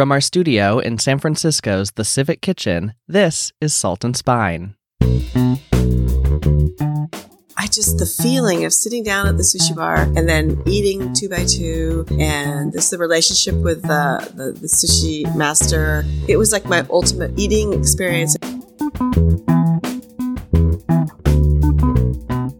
From our studio in San Francisco's The Civic Kitchen, this is Salt and Spine. I just the feeling of sitting down at the sushi bar and then eating two by two, and this the relationship with the, the, the sushi master. It was like my ultimate eating experience.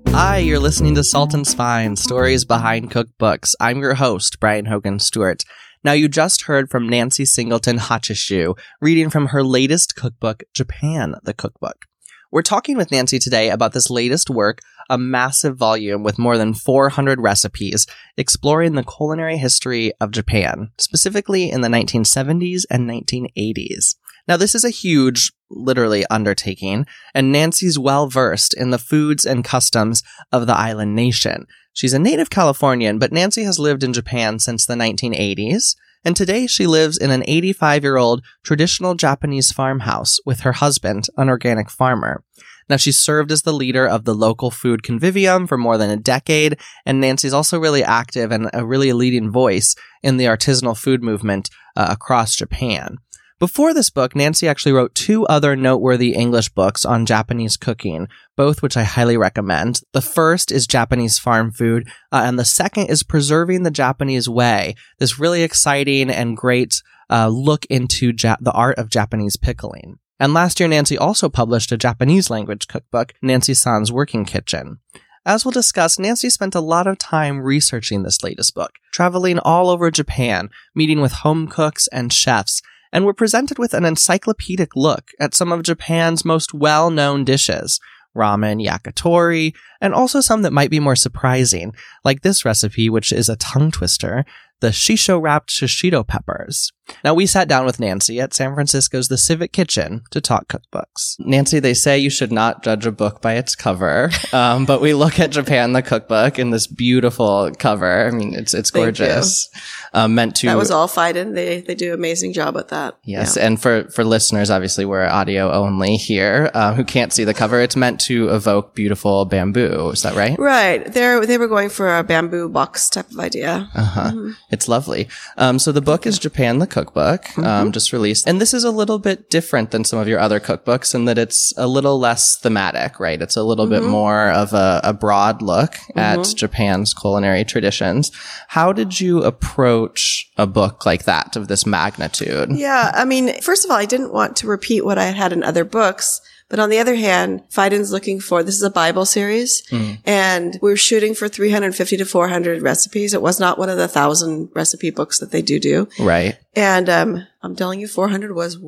Hi, you're listening to Salt and Spine Stories Behind Cookbooks. I'm your host, Brian Hogan Stewart. Now, you just heard from Nancy Singleton Hachisu reading from her latest cookbook, Japan, the Cookbook. We're talking with Nancy today about this latest work, a massive volume with more than 400 recipes exploring the culinary history of Japan, specifically in the 1970s and 1980s. Now, this is a huge, literally, undertaking, and Nancy's well versed in the foods and customs of the island nation. She's a native Californian, but Nancy has lived in Japan since the 1980s, and today she lives in an 85 year old traditional Japanese farmhouse with her husband, an organic farmer. Now, she served as the leader of the local food convivium for more than a decade, and Nancy's also really active and a really leading voice in the artisanal food movement uh, across Japan. Before this book, Nancy actually wrote two other noteworthy English books on Japanese cooking, both which I highly recommend. The first is Japanese Farm Food, uh, and the second is Preserving the Japanese Way, this really exciting and great uh, look into ja- the art of Japanese pickling. And last year, Nancy also published a Japanese language cookbook, Nancy San's Working Kitchen. As we'll discuss, Nancy spent a lot of time researching this latest book, traveling all over Japan, meeting with home cooks and chefs, and we're presented with an encyclopedic look at some of Japan's most well known dishes ramen, yakitori, and also some that might be more surprising, like this recipe, which is a tongue twister the shiso wrapped shishito peppers. Now, we sat down with Nancy at San Francisco's The Civic Kitchen to talk cookbooks. Nancy, they say you should not judge a book by its cover, um, but we look at Japan, the cookbook, in this beautiful cover. I mean, it's it's gorgeous. Um, meant to That was all Phaidon. They they do an amazing job at that. Yes, Yeah. and for for listeners, obviously we're audio only here, uh, who can't see the cover. It's meant to evoke beautiful bamboo. Is that right? Right. They they were going for a bamboo box type of idea. Uh huh. It's lovely. Um, so the book is Japan the Cookbook, um, just released, and this is a little bit different than some of your other cookbooks in that it's a little less thematic, right? It's a little bit more of a, a broad look at Japan's culinary traditions. How did you approach a book like that of this magnitude? Yeah, I mean, first of all, I didn't want to repeat what I had had in other books. But on the other hand, Phaidon's looking for, this is a Bible series, and we're shooting for 350 to 400 recipes. It was not one of the thousand recipe books that they do do. Right. And, um, I'm telling you, 400 was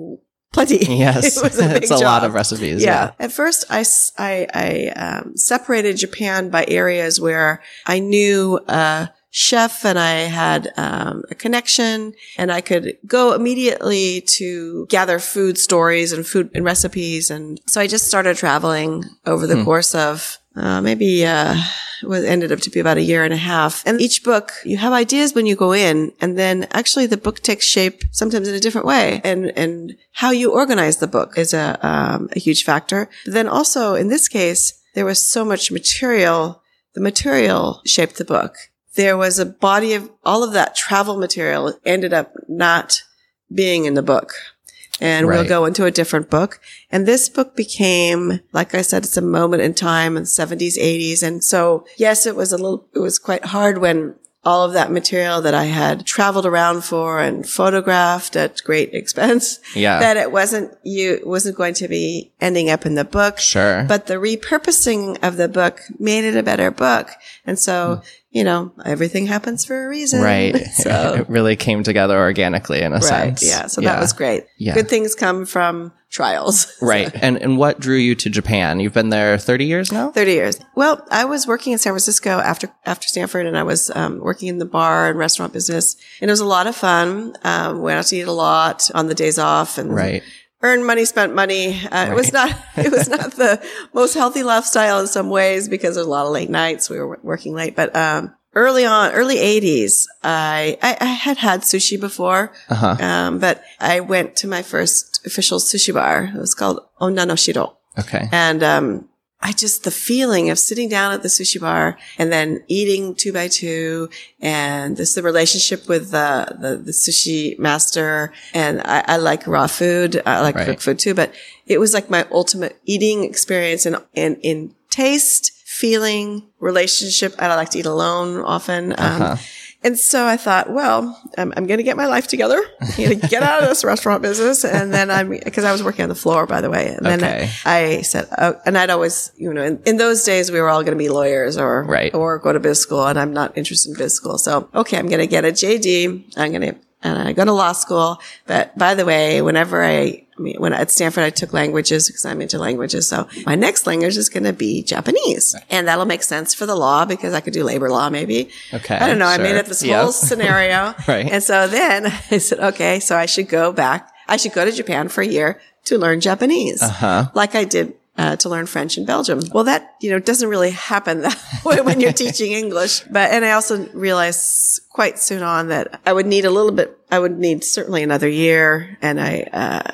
plenty. Yes, it was a it's a lot of recipes. Yeah. At first, I um, separated Japan by areas where I knew a chef and I had um, a connection and I could go immediately to gather food stories and food and recipes. And so I just started traveling over the course of uh, maybe uh, was ended up to be about a year and a half. And each book, you have ideas when you go in, and then actually the book takes shape sometimes in a different way. And and how you organize the book is a um, a huge factor. But then also in this case, there was so much material. The material shaped the book. There was a body of all of that travel material ended up not being in the book and we'll go into a different book. And this book became, like I said, it's a moment in time in the 70s, 80s. And so, yes, it was a little, it was quite hard when all of that material that I had traveled around for and photographed at great expense, Yeah. that it wasn't you, wasn't going to be ending up in the book. Sure. But the repurposing of the book made it a better book. And so, hmm. you know, everything happens for a reason. Right. So, it really came together organically in a right. sense. Yeah. So that was great. Yeah. Good things come from trials. Right. And and what drew you to Japan? You've been there 30 years now? 30 years. Well, I was working in San Francisco after, after Stanford and I was, um, working in the bar and restaurant business and it was a lot of fun. Um, went out to eat a lot on the days off and Right. earned money, spent money. Uh, It was not, it was not the most healthy lifestyle in some ways because there's a lot of late nights. We were working late, but, um, early on, early eighties, I, I, I had had sushi before. Uh-huh. Um, but I went to my first official sushi bar. It was called Onanoshiro. Okay. And, um, I just, the feeling of sitting down at the sushi bar and then eating two by two and this, the relationship with the, the, the sushi master. And I, I like raw food. I like Right. cooked food too, but it was like my ultimate eating experience in, in, in taste, feeling, relationship. I like to eat alone often. Um, Uh-huh. and so I thought, well, I'm, I'm going to get my life together. I'm going to get out of this restaurant business. And then I'm, because I was working on the floor, by the way. And then Okay. I said, oh, and I'd always, you know, in, in those days, we were all going to be lawyers or, Right. or go to biz school. And I'm not interested in biz school. So, okay, I'm going to get a JD. I'm going to, and I go to law school. But by the way, whenever I, I mean, when at Stanford, I took languages because I'm into languages. So my next language is going to be Japanese. And that'll make sense for the law because I could do labor law maybe. Okay, I don't know. I made up this Yep. whole scenario. Right. And so then I said, okay, so I should go back. I should go to Japan for a year to learn Japanese. Uh-huh. Like I did. Uh, to learn French in Belgium. Well, that, you know, doesn't really happen that way when you're teaching English. But, and I also realized quite soon on that I would need a little bit, I would need certainly another year. And I, uh,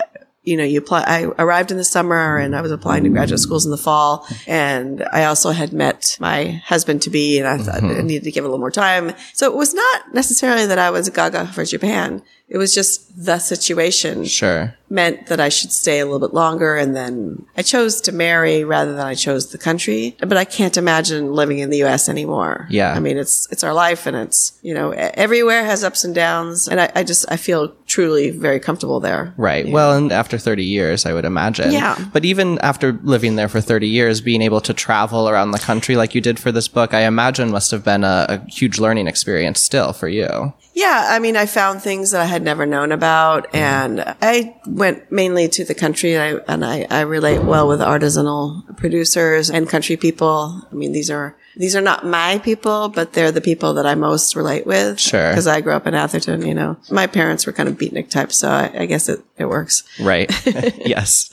you know, you apply, I arrived in the summer and I was applying to graduate schools in the fall. And I also had met my husband to be and I thought I needed to give it a little more time. So it was not necessarily that I was gaga for Japan. It was just the situation Sure. meant that I should stay a little bit longer. And then I chose to marry rather than I chose the country. But I can't imagine living in the U.S. anymore. Yeah. I mean, it's, it's our life and it's, you know, everywhere has ups and downs. And I, I just, I feel truly very comfortable there. Right. Well, and after 30 years, I would imagine. Yeah. But even after living there for 30 years, being able to travel around the country like you did for this book, I imagine must have been a, a huge learning experience still for you. Yeah, I mean, I found things that I had never known about, mm-hmm. and I went mainly to the country, and I, and I, I relate well with artisanal producers and country people. I mean, these are these are not my people, but they're the people that I most relate with. Sure. because I grew up in Atherton. You know, my parents were kind of beatnik types, so I, I guess it it works. Right. yes.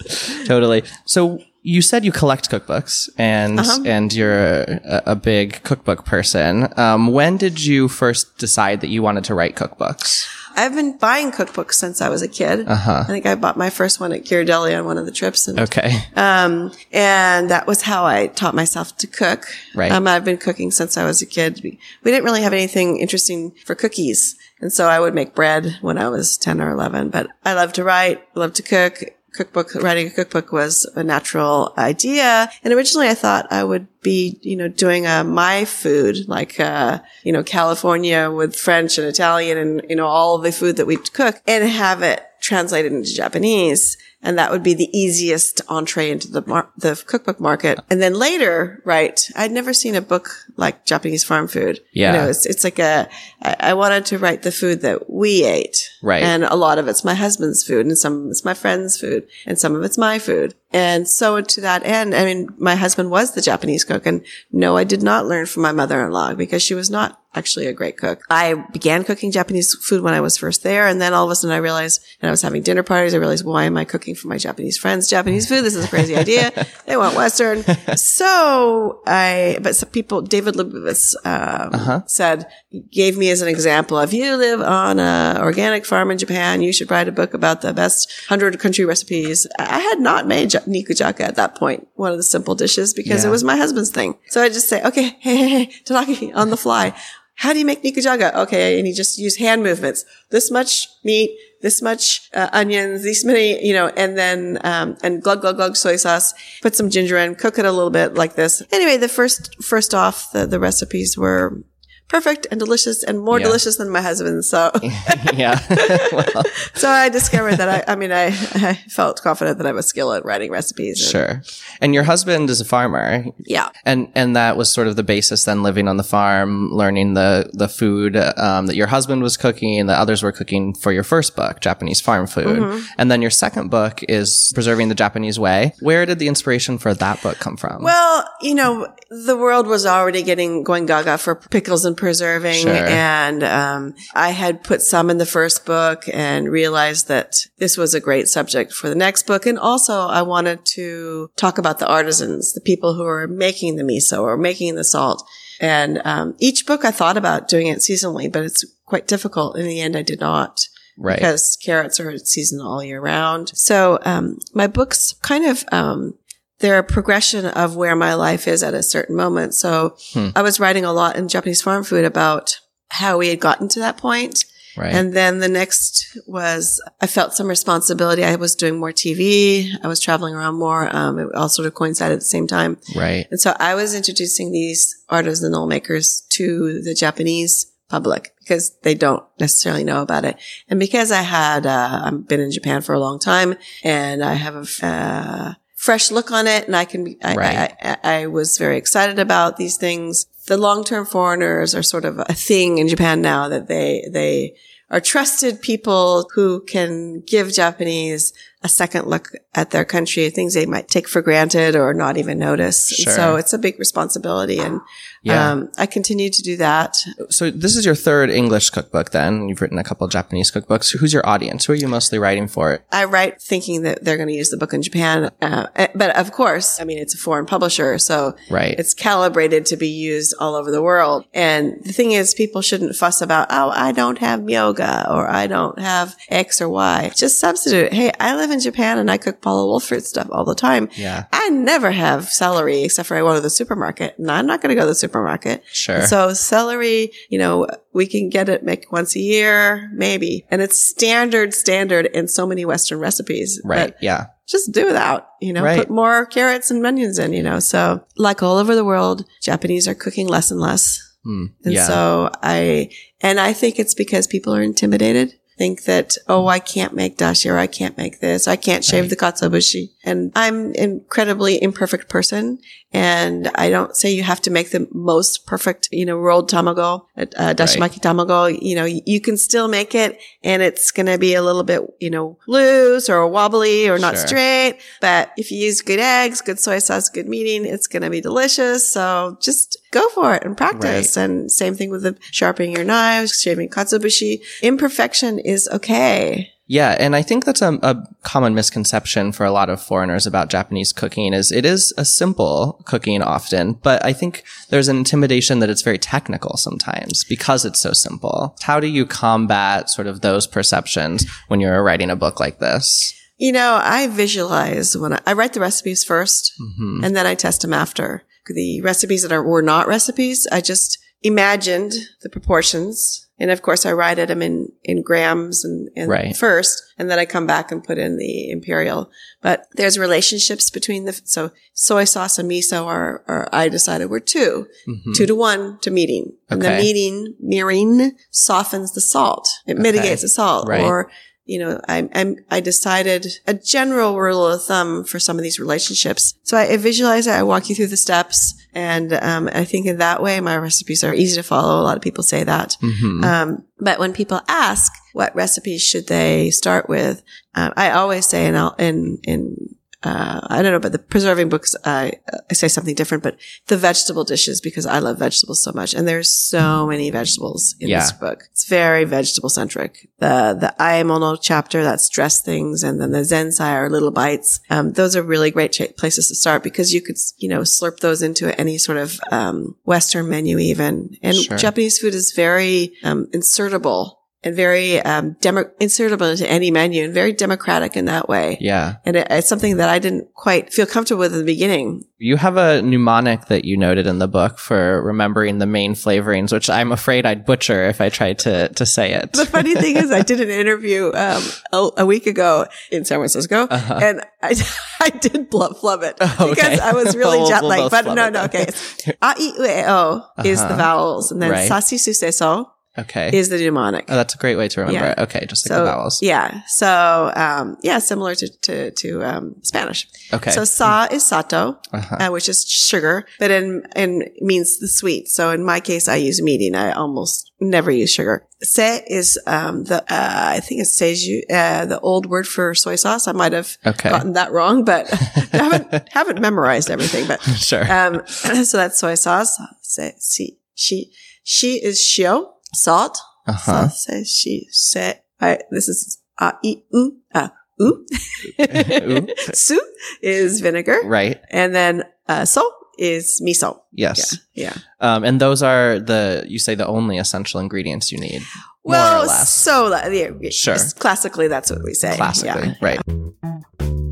Totally. So you said you collect cookbooks and Uh-huh. and you're a, a big cookbook person. Um, when did you first decide that you wanted to write cookbooks? I've been buying cookbooks since I was a kid. Uh-huh. I think I bought my first one at Ghirardelli on one of the trips, and Okay. Um, and that was how I taught myself to cook. Right. Um, I've been cooking since I was a kid. We, we didn't really have anything interesting for cookies. And so I would make bread when I was 10 or 11, but I love to write, love to cook. Cookbook, writing a cookbook was a natural idea. And originally I thought I would be, you know, doing a my food, like, uh, you know, California with French and Italian and, you know, all the food that we cook and have it translated into Japanese. And that would be the easiest entree into the mar- the cookbook market. And then later, right, I'd never seen a book like Japanese farm food. Yeah. You know, it's, it's like a, I, I wanted to write the food that we ate. Right. And a lot of it's my husband's food and some of it's my friend's food and some of it's my food. And so to that end, I mean, my husband was the Japanese cook and no, I did not learn from my mother-in-law because she was not actually a great cook. I began cooking Japanese food when I was first there. And then all of a sudden I realized, and I was having dinner parties, I realized, why am I cooking for my Japanese friends Japanese food? This is a crazy idea. They want Western. So I, but some people, David Lebovitz, um, said, gave me as an example of you live on a organic farm in Japan. You should write a book about the best hundred country recipes. I had not made ja- nikujaga at that point, one of the simple dishes because Yeah. it was my husband's thing. So I just say, okay, hey, hey, hey, Tadaaki on the fly. How do you make nikujaga? Okay. And you just use hand movements. This much meat, this much uh, onions, these many, you know, and then, um, and glug, glug, glug soy sauce. Put some ginger in, cook it a little bit like this. Anyway, the first, first off, the, the recipes were perfect and delicious and more Yeah. delicious than my husband's. So, yeah. well, so I discovered that I, I mean, I, I felt confident that I have a skill at writing recipes. and- sure. And your husband is a farmer. Yeah. And and that was sort of the basis then living on the farm, learning the the food um, that your husband was cooking and that others were cooking for your first book, Japanese farm food. Mm-hmm. And then your second book is Preserving the Japanese Way. Where did the inspiration for that book come from? Well, you know, the world was already getting going gaga for pickles and preserving. Sure. And um, I had put some in the first book and realized that this was a great subject for the next book. And also I wanted to talk about the artisans, the people who are making the miso or making the salt. And um, each book I thought about doing it seasonally, but it's quite difficult. In the end, I did not right. because carrots are seasonal all year round. So um, my books kind of um, they're a progression of where my life is at a certain moment. So Hmm. I was writing a lot in Japanese farm food about how we had gotten to that point. Right. And then the next was I felt some responsibility. I was doing more TV. I was traveling around more. Um, it all sort of coincided at the same time. right. And so I was introducing these artisanal makers to the Japanese public because they don't necessarily know about it. And because I had, uh, I've been in Japan for a long time and I have a, uh, fresh look on it and I can, be- I, Right. I, I, I was very excited about these things. The long-term foreigners are sort of a thing in Japan now that they, they are trusted people who can give Japanese a second look at their country, things they might take for granted or not even notice. Sure. so it's a big responsibility. And Yeah. um, I continue to do that. So this is your third English cookbook then. You've written a couple Japanese cookbooks. Who's your audience? Who are you mostly writing for? I write thinking that they're going to use the book in Japan. Uh, eh, but of course, I mean, it's a foreign publisher. So Right. it's calibrated to be used all over the world. And the thing is, people shouldn't fuss about, oh, I don't have yoga or I don't have X or Y. Just substitute. Hey, I live in Japan and I cook Paula Wolfert stuff all the time. Yeah. I never have celery except for I go to the supermarket and I'm not going to go to the supermarket. Sure. So celery, you know, we can get it make once a year, maybe. And it's standard, standard in so many Western recipes. right. Yeah. just do without, you know, Right. put more carrots and onions in, you know. So like all over the world, Japanese are cooking less and less. Hmm. And yeah. so I, and I think it's because people are intimidated. Think that, oh, I can't make dashi or I can't make this. I can't shave Right. the katsuobushi. And I'm an incredibly imperfect person. And I don't say you have to make the most perfect, you know, rolled tamago, uh, dashimaki tamago. You know, you can still make it and it's going to be a little bit, you know, loose or wobbly or not Sure. straight. But if you use good eggs, good soy sauce, good mirin, it's going to be delicious. So just go for it and practice. And same thing with the sharpening your knives, shaving katsuobushi. Imperfection is okay. Yeah, and I think that's a, a common misconception for a lot of foreigners about Japanese cooking is it is a simple cooking often, but I think there's an intimidation that it's very technical sometimes because it's so simple. How do you combat sort of those perceptions when you're writing a book like this? You know, I visualize when I, I write the recipes 1st Mhm. and then I test them after. The recipes that are, were not recipes, I just imagined the proportions. And of course, I write at them in, in grams and, and Right. first, and then I come back and put in the imperial. But there's relationships between the, so soy sauce and miso are, are I decided were two, Mhm. two to one to mirin. And the Okay. meeting, mirin softens the salt. It mitigates the salt. Right. Or you know, I, I, I decided a general rule of thumb for some of these relationships. So I, I visualize it. I walk you through the steps. And, um, I think in that way, my recipes are easy to follow. A lot of people say that. Mhm. Um, but when people ask what recipes should they start with, um, I always say in, I'll in, in, uh, I don't know, but the preserving books, I, I say something different, but the vegetable dishes because I love vegetables so much. And there's so many vegetables in Yeah. this book. It's very vegetable centric. The, the Aemono chapter, that's dress things. And then the Zensai are little bites. Um, those are really great cha- places to start because you could, you know, slurp those into any sort of, um, Western menu even. And Sure. Japanese food is very, um, insertable and very, um, demo- insertable into any menu and very democratic in that way. Yeah. And it, it's something that I didn't quite feel comfortable with in the beginning. You have a mnemonic that you noted in the book for remembering the main flavorings, which I'm afraid I'd butcher if I tried to, to say it. The funny thing is, I did an interview um, a, a week ago in San Francisco, Uh-huh. and I, I did flub, flub it Oh, okay. because I was really We'll- jet we'll lagged. both But no, no, okay. A, I, U, E, O is the Uh-huh. vowels, and then Right. Sasi, Su, Se, So Okay. is the mnemonic. oh, that's a great way to remember Yeah. it. Okay. Just like so the vowels. yeah, so um, yeah, similar to to, to um, Spanish. Okay. So sa is sato, Uh-huh. uh, which is sugar, but in in means the sweet. So in my case, I use mirin. I almost never use sugar. Se is um, the uh, I think it's seiju, uh, the old word for soy sauce. I might have Okay. gotten that wrong, but I haven't haven't memorized everything. But sure. um, so that's soy sauce. Se, si, she, she is shio, salt. Uh-huh. Se, she, se. I, this is uh, e, u, uh, u. Su is vinegar. Right. And then uh, so is miso. Yes. Yeah. Um, and those are the, you say the only essential ingredients you need. Well, so yeah, Sure. classically, that's what we say. Classically. Yeah. Right.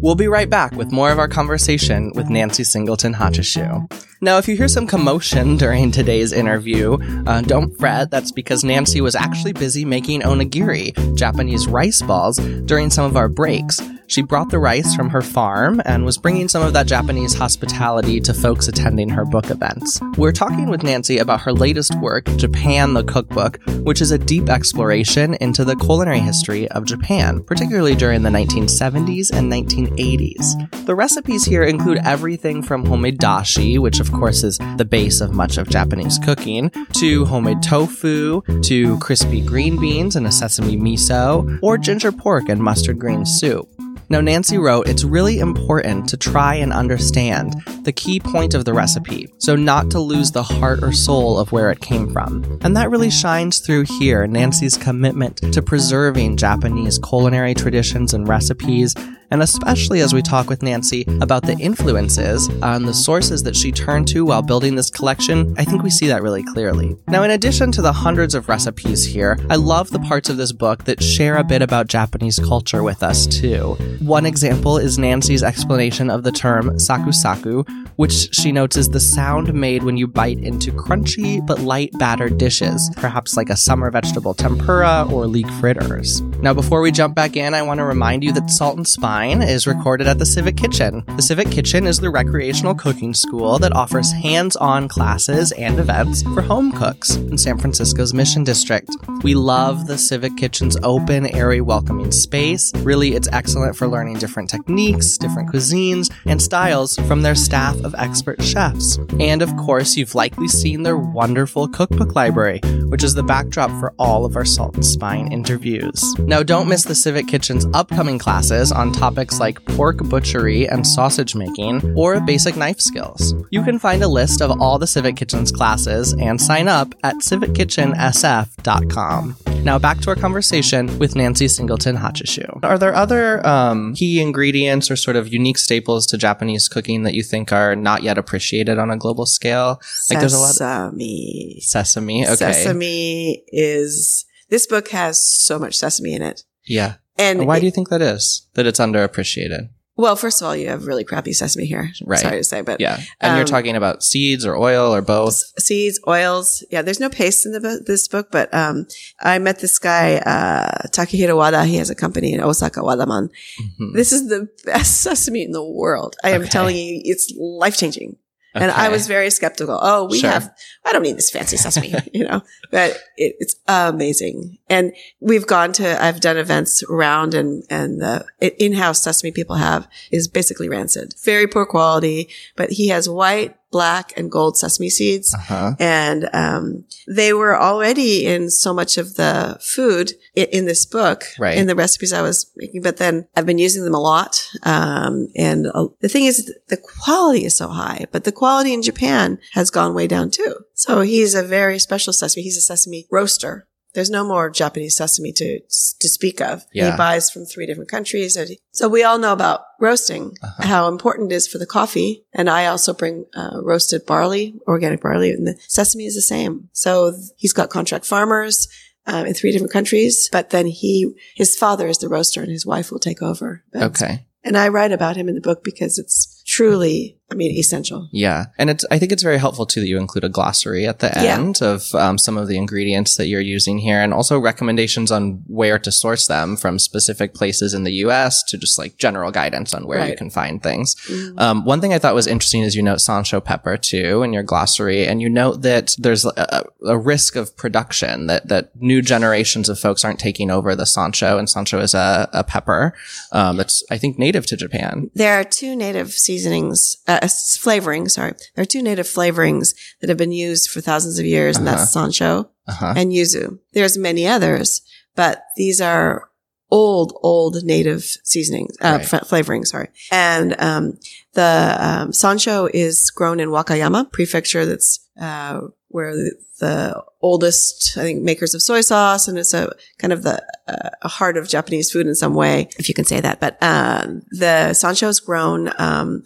We'll be right back with more of our conversation with Nancy Singleton Hachisu. Now, if you hear some commotion during today's interview, uh, don't fret. That's because Nancy was actually busy making onigiri, Japanese rice balls, during some of our breaks. She brought the rice from her farm and was bringing some of that Japanese hospitality to folks attending her book events. We're talking with Nancy about her latest work, Japan the Cookbook, which is a deep exploration into the culinary history of Japan, particularly during the 1970s and 1980s. The recipes here include everything from homemade dashi, which of course is the base of much of Japanese cooking, to homemade tofu, to crispy green beans and a sesame miso, or ginger pork and mustard green soup. Now, Nancy wrote, it's really important to try and understand the key point of the recipe, so not to lose the heart or soul of where it came from. And that really shines through here Nancy's commitment to preserving Japanese culinary traditions and recipes and especially as we talk with Nancy about the influences on the sources that she turned to while building this collection, I think we see that really clearly. Now, in addition to the hundreds of recipes here, I love the parts of this book that share a bit about Japanese culture with us too. One example is Nancy's explanation of the term saku saku, which she notes is the sound made when you bite into crunchy but light battered dishes, perhaps like a summer vegetable tempura or leek fritters. Now, before we jump back in, I want to remind you that Salt and Spine is recorded at the Civic Kitchen. The Civic Kitchen is the recreational cooking school that offers hands on classes and events for home cooks in San Francisco's Mission District. We love the Civic Kitchen's open, airy, welcoming space. Really, it's excellent for learning different techniques, different cuisines, and styles from their staff of expert chefs. And of course, you've likely seen their wonderful cookbook library, which is the backdrop for all of our Salt and Spine interviews. Now, don't miss the Civic Kitchen's upcoming classes on topics like pork butchery and sausage making, or basic knife skills. You can find a list of all the Civic Kitchen's classes and sign up at civickitchensf.com. Now back to our conversation with Nancy Singleton Hachisu. Are there other um, key ingredients or sort of unique staples to Japanese cooking that you think are not yet appreciated on a global scale? Like there's a lot sesame. Sesame. Okay. Sesame is this book has so much sesame in it. Yeah. And why it- do you think that is? That it's underappreciated? Well, first of all, you have really crappy sesame here. Right. Sorry to say, but Yeah. And you're Um, talking about seeds or oil or both. seeds, oils. Yeah, there's no paste in the, bo- this book, but um, I met this guy, uh, Takahiro Wada. He has a company in Osaka, Wadaman. Mhm. This is the best sesame in the world. I am Okay. telling you, it's life changing. And I was very skeptical. Oh, we Sure. have, I don't need this fancy sesame, you know, but it, it's amazing. And we've gone to, I've done events around and, and the in-house sesame people have is basically rancid. Very poor quality, but he has white, black and gold sesame seeds. Uh-huh. And um, they were already in so much of the food in, in this book, Right. in the recipes I was making. But then I've been using them a lot. Um, and uh, the thing is, the quality is so high, but the quality in Japan has gone way down too. So he's a very special sesame. He's a sesame roaster. There's no more Japanese sesame to to speak of. Yeah. He buys from three different countries. And he- so we all know about roasting, Uh-huh. how important it is for the coffee. And I also bring uh, roasted barley, organic barley, and the sesame is the same. So th- he's got contract farmers um, in three different countries, but then he, his father is the roaster and his wife will take over. But- Okay. And I write about him in the book because it's truly, I mean, essential. Yeah. And it's, I think it's very helpful too that you include a glossary at the Yeah. end of um, some of the ingredients that you're using here and also recommendations on where to source them from specific places in the US to just like general guidance on where you can find things. Mm. Um, one thing I thought was interesting is you note Sansho pepper too in your glossary, and you note that there's a, a risk of production that that new generations of folks aren't taking over the Sansho, and Sansho is a, a pepper um, that's I think native to Japan. There are two native seasonings, uh, s- flavorings, sorry. There are two native flavorings that have been used for thousands of years, and that's Sansho Uh-huh. and yuzu. There's many others, but these are old, old native seasonings, uh, Right. f- flavorings, sorry. And, um, the, um, Sansho is grown in Wakayama prefecture that's, uh, where the, the oldest, I think, makers of soy sauce, and it's a kind of the uh, heart of Japanese food in some way, if you can say that. But um, the Sansho is grown um,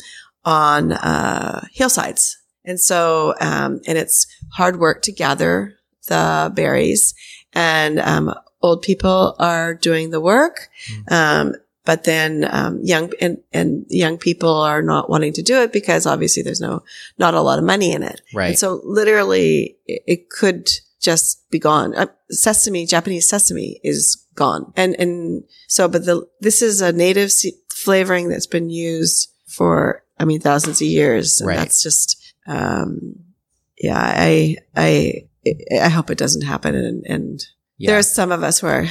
on uh, hillsides, and so um, and it's hard work to gather the berries, and um, old people are doing the work. Um, but then um, young and, and young people are not wanting to do it because obviously there's no not a lot of money in it. Right. And so literally, it, it could just be gone. Uh, sesame, Japanese sesame, is gone, and and so, but the this is a native flavoring that's been used for, I mean, thousands of years, and Right. that's just, um, yeah, I I I hope it doesn't happen, and and Yeah. there's some of us who are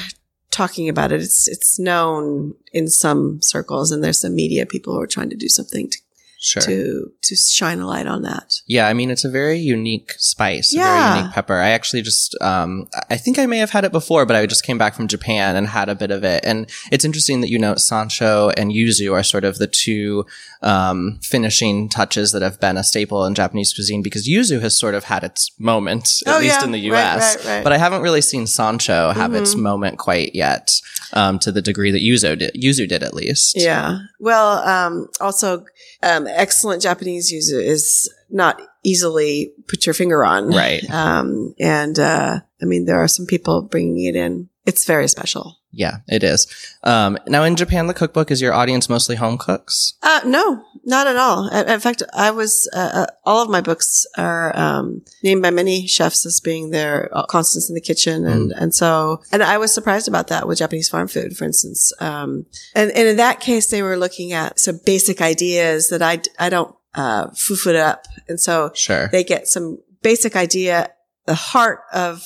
talking about it. It's it's known in some circles, and there's some media people who are trying to do something to sure. to, to shine a light on that. Yeah, I mean it's a very unique spice, a very unique pepper. I actually just um I think I may have had it before, but I just came back from Japan and had a bit of it. And it's interesting that you know sansho and yuzu are sort of the two um finishing touches that have been a staple in Japanese cuisine because yuzu has sort of had its moment at Oh, least yeah. in the US. right, right. But I haven't really seen sansho have its Mhm. moment quite yet. Um to the degree that yuzu did yuzu did at least. Yeah. Well, um, also, um, excellent Japanese yuzu is not easily put your finger on. Right. Um, and, uh, I mean, there are some people bringing it in. It's very special. Yeah, it is. Um now in Japan the cookbook is your audience mostly home cooks? Uh, no, not at all. In in fact, I was, uh, uh, all of my books are, um, named by many chefs as being their uh, constants in the kitchen. And, and so, and I was surprised about that with Japanese farm food, for instance. Um, and, and in that case, they were looking at some basic ideas that I, I don't, uh, foo it up. And so Sure. they get some basic idea, the heart of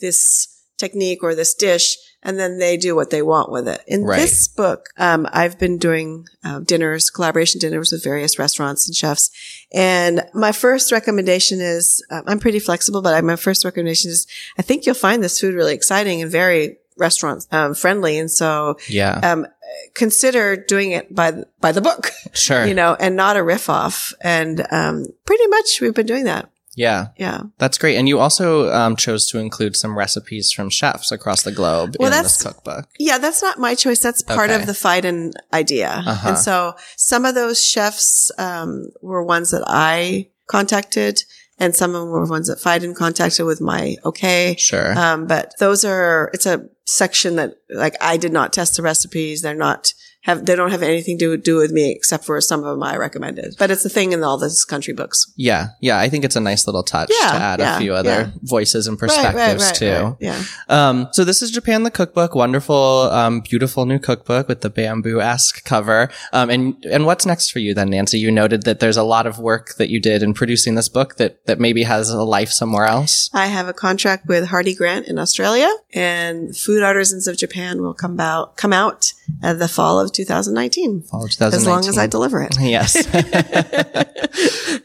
this technique or this dish, and then they do what they want with it. In Right. this book, um, I've been doing uh, dinners, collaboration dinners with various restaurants and chefs. And my first recommendation is, uh, I'm pretty flexible, but I, my first recommendation is, I think you'll find this food really exciting and very restaurant um, friendly. And so, yeah. um, consider doing it by, the- by the book, sure. you know, and not a riff off. And, um, pretty much we've been doing that. Yeah, Yeah. that's great. And you also um, chose to include some recipes from chefs across the globe Well, in that's- this cookbook. Yeah, that's not my choice. That's part Okay. of the Phaidon idea. Uh-huh. And so some of those chefs um, were ones that I contacted, and some of them were ones that Phaidon contacted with my okay. Sure. Um, but those are, it's a section that like I did not test the recipes. They're not have, they don't have anything to do with me except for some of them I recommended. But it's a thing in all these country books. yeah, yeah. I think it's a nice little touch Yeah, to add yeah, a few other yeah. voices and perspectives too. right. Yeah. Um, so this is Japan the Cookbook, wonderful, um, beautiful new cookbook with the bamboo-esque cover. Um, and and what's next for you then, Nancy? You noted that there's a lot of work that you did in producing this book that that maybe has a life somewhere else. I have a contract with Hardie Grant in Australia, and Food Artisans of Japan will come out come out at the fall of 2019, Fall of as long as I deliver it. Yes.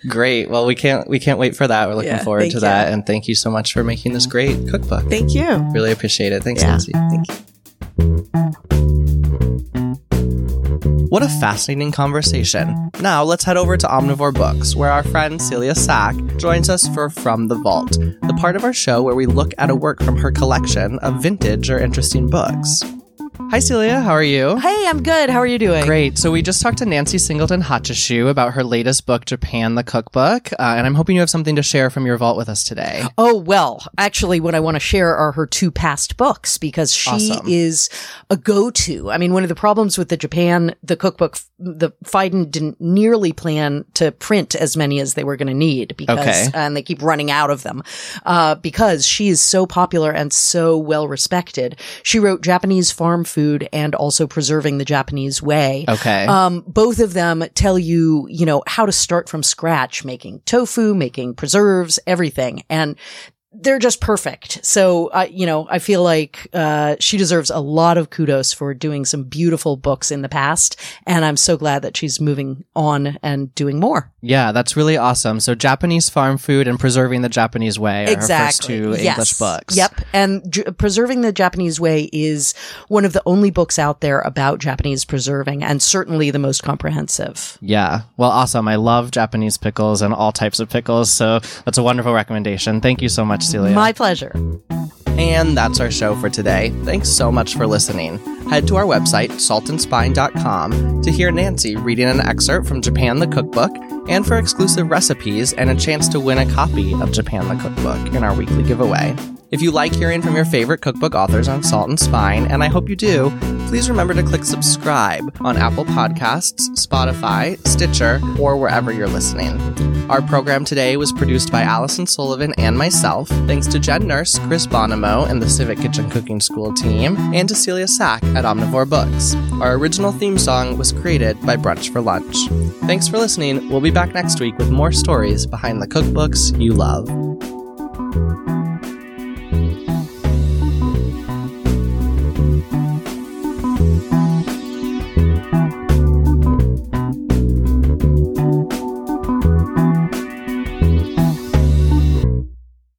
great. Well, we can't we can't wait for that. We're looking Yeah, forward to you. that, and thank you so much for making this great cookbook. Thank you. Really appreciate it. Thanks, Yeah, Nancy. thank you. What a fascinating conversation. Now let's head over to Omnivore Books, where our friend Celia Sack joins us for From the Vault, the part of our show where we look at a work from her collection of vintage or interesting books. Hi, Celia. How are you? Hey, I'm good. How are you doing? Great. So we just talked to Nancy Singleton Hachisu about her latest book, Japan the Cookbook, uh, and I'm hoping you have something to share from your vault with us today. Oh, well, actually, what I want to share are her two past books because she Awesome. is a go to. I mean, one of the problems with the Japan, the cookbook, the Phaidon didn't nearly plan to print as many as they were going to need because, Okay. and they keep running out of them, uh, because she is so popular and so well respected. She wrote Japanese farm food and also preserving the Japanese way. Okay. Um, both of them tell you, you know, how to start from scratch, making tofu, making preserves, everything. And they're just perfect. So, uh, you know, I feel like, uh, she deserves a lot of kudos for doing some beautiful books in the past. And I'm so glad that she's moving on and doing more. yeah, that's really awesome. So Japanese farm food and preserving the Japanese way are her first exactly. two Yes. English books. Yep. And J- Preserving the Japanese Way is one of the only books out there about Japanese preserving and certainly the most comprehensive. Yeah. Well, awesome. I love Japanese pickles and all types of pickles. So that's a wonderful recommendation. Thank you so much, Celia. My pleasure. and that's our show for today. Thanks so much for listening. Head to our website, saltandspine.com, to hear Nancy reading an excerpt from Japan the Cookbook and for exclusive recipes and a chance to win a copy of Japan the Cookbook in our weekly giveaway. If you like hearing from your favorite cookbook authors on Salt and Spine, and I hope you do, please remember to click subscribe on Apple Podcasts, Spotify, Stitcher, or wherever you're listening. Our program today was produced by Allison Sullivan and myself. Thanks to Jen Nurse, Chris Bonomo, and the Civic Kitchen Cooking School team, and to Celia Sack at Omnivore Books. Our original theme song was created by Brunch for Lunch. Thanks for listening. We'll be back next week with more stories behind the cookbooks you love.